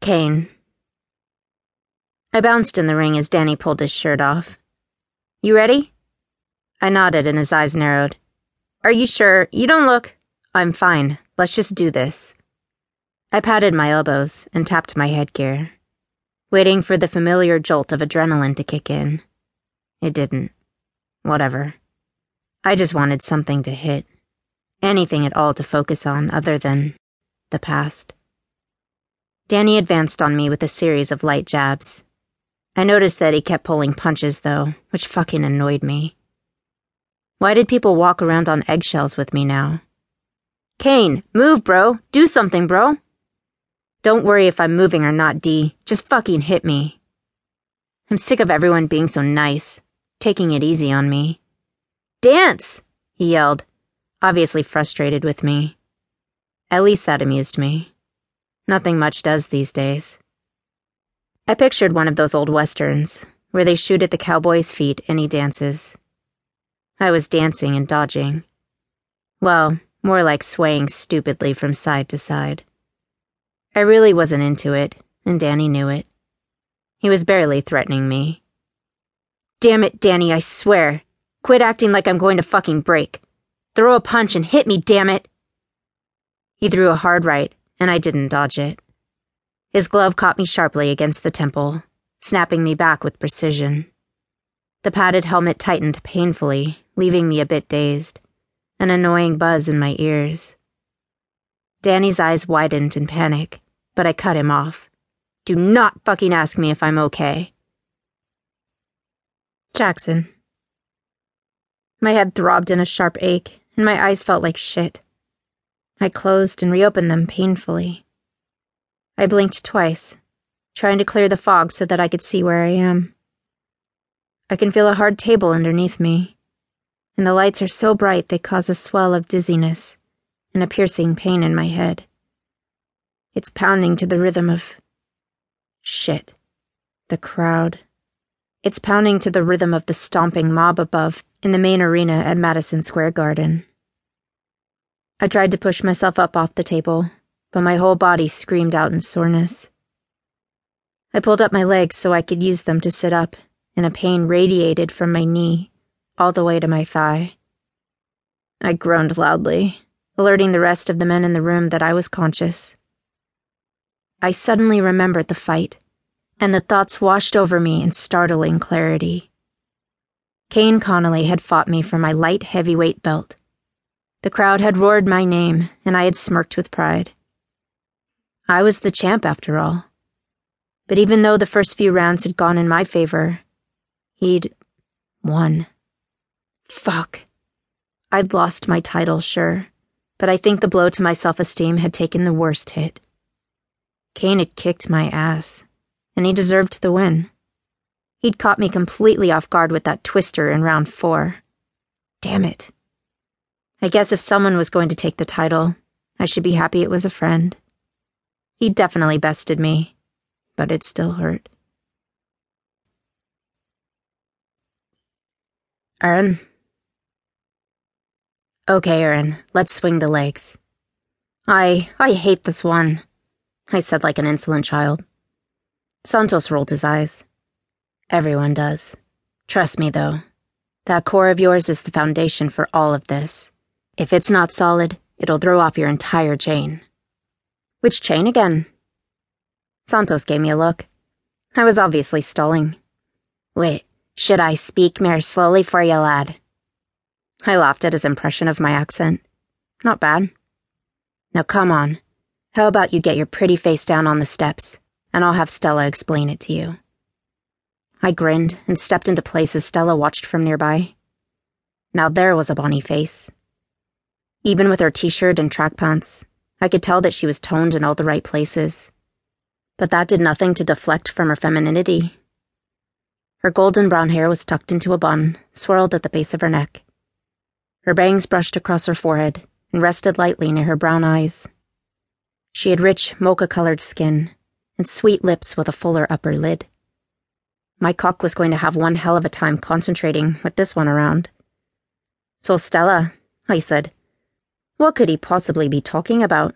Cain. I bounced in the ring as Danny pulled his shirt off. You ready? I nodded and his eyes narrowed. Are you sure? You don't look. I'm fine. Let's just do this. I patted my elbows and tapped my headgear, waiting for the familiar jolt of adrenaline to kick in. It didn't. Whatever. I just wanted something to hit. Anything at all to focus on other than the past. Danny advanced on me with a series of light jabs. I noticed that he kept pulling punches, though, which fucking annoyed me. Why did people walk around on eggshells with me now? Cain, move, bro. Do something, bro. Don't worry if I'm moving or not, D. Just fucking hit me. I'm sick of everyone being so nice, taking it easy on me. Dance! he yelled, obviously frustrated with me. At least that amused me. Nothing much does these days. I pictured one of those old westerns, where they shoot at the cowboy's feet and he dances. I was dancing and dodging. Well, more like swaying stupidly from side to side. I really wasn't into it, and Danny knew it. He was barely threatening me. Damn it, Danny, I swear. Quit acting like I'm going to fucking break. Throw a punch and hit me, damn it. He threw a hard right, and I didn't dodge it. His glove caught me sharply against the temple, snapping me back with precision. The padded helmet tightened painfully, leaving me a bit dazed, an annoying buzz in my ears. Danny's eyes widened in panic, but I cut him off. Do not fucking ask me if I'm okay. Jackson. My head throbbed in a sharp ache, and my eyes felt like shit. I closed and reopened them painfully. I blinked twice, trying to clear the fog so that I could see where I am. I can feel a hard table underneath me, and the lights are so bright they cause a swell of dizziness and a piercing pain in my head. It's pounding to the rhythm of. Shit. The crowd. It's pounding to the rhythm of the stomping mob above in the main arena at Madison Square Garden. I tried to push myself up off the table, but my whole body screamed out in soreness. I pulled up my legs so I could use them to sit up, and a pain radiated from my knee all the way to my thigh. I groaned loudly, alerting the rest of the men in the room that I was conscious. I suddenly remembered the fight, and the thoughts washed over me in startling clarity. Cain Connolly had fought me for my light heavyweight belt the crowd had roared my name, and I had smirked with pride. I was the champ, after all. But even though the first few rounds had gone in my favor, he'd won. Fuck. I'd lost my title, sure, but I think the blow to my self esteem had taken the worst hit. Cain had kicked my ass, and he deserved the win. He'd caught me completely off guard with that twister in round four. Damn it. I guess if someone was going to take the title, I should be happy it was a friend. He definitely bested me, but it still hurt. Aaron? Okay, Aaron, let's swing the legs. I. I hate this one, I said like an insolent child. Santos rolled his eyes. Everyone does. Trust me, though. That core of yours is the foundation for all of this. If it's not solid, it'll throw off your entire chain. Which chain again? Santos gave me a look. I was obviously stalling. Wait, should I speak more slowly for you, lad? I laughed at his impression of my accent. Not bad. Now come on. How about you get your pretty face down on the steps, and I'll have Stella explain it to you. I grinned and stepped into place as Stella watched from nearby. Now there was a bonny face. Even with her t shirt and track pants, I could tell that she was toned in all the right places. But that did nothing to deflect from her femininity. Her golden brown hair was tucked into a bun, swirled at the base of her neck. Her bangs brushed across her forehead and rested lightly near her brown eyes. She had rich, mocha colored skin and sweet lips with a fuller upper lid. My cock was going to have one hell of a time concentrating with this one around. So, Stella, I said, what could he possibly be talking about?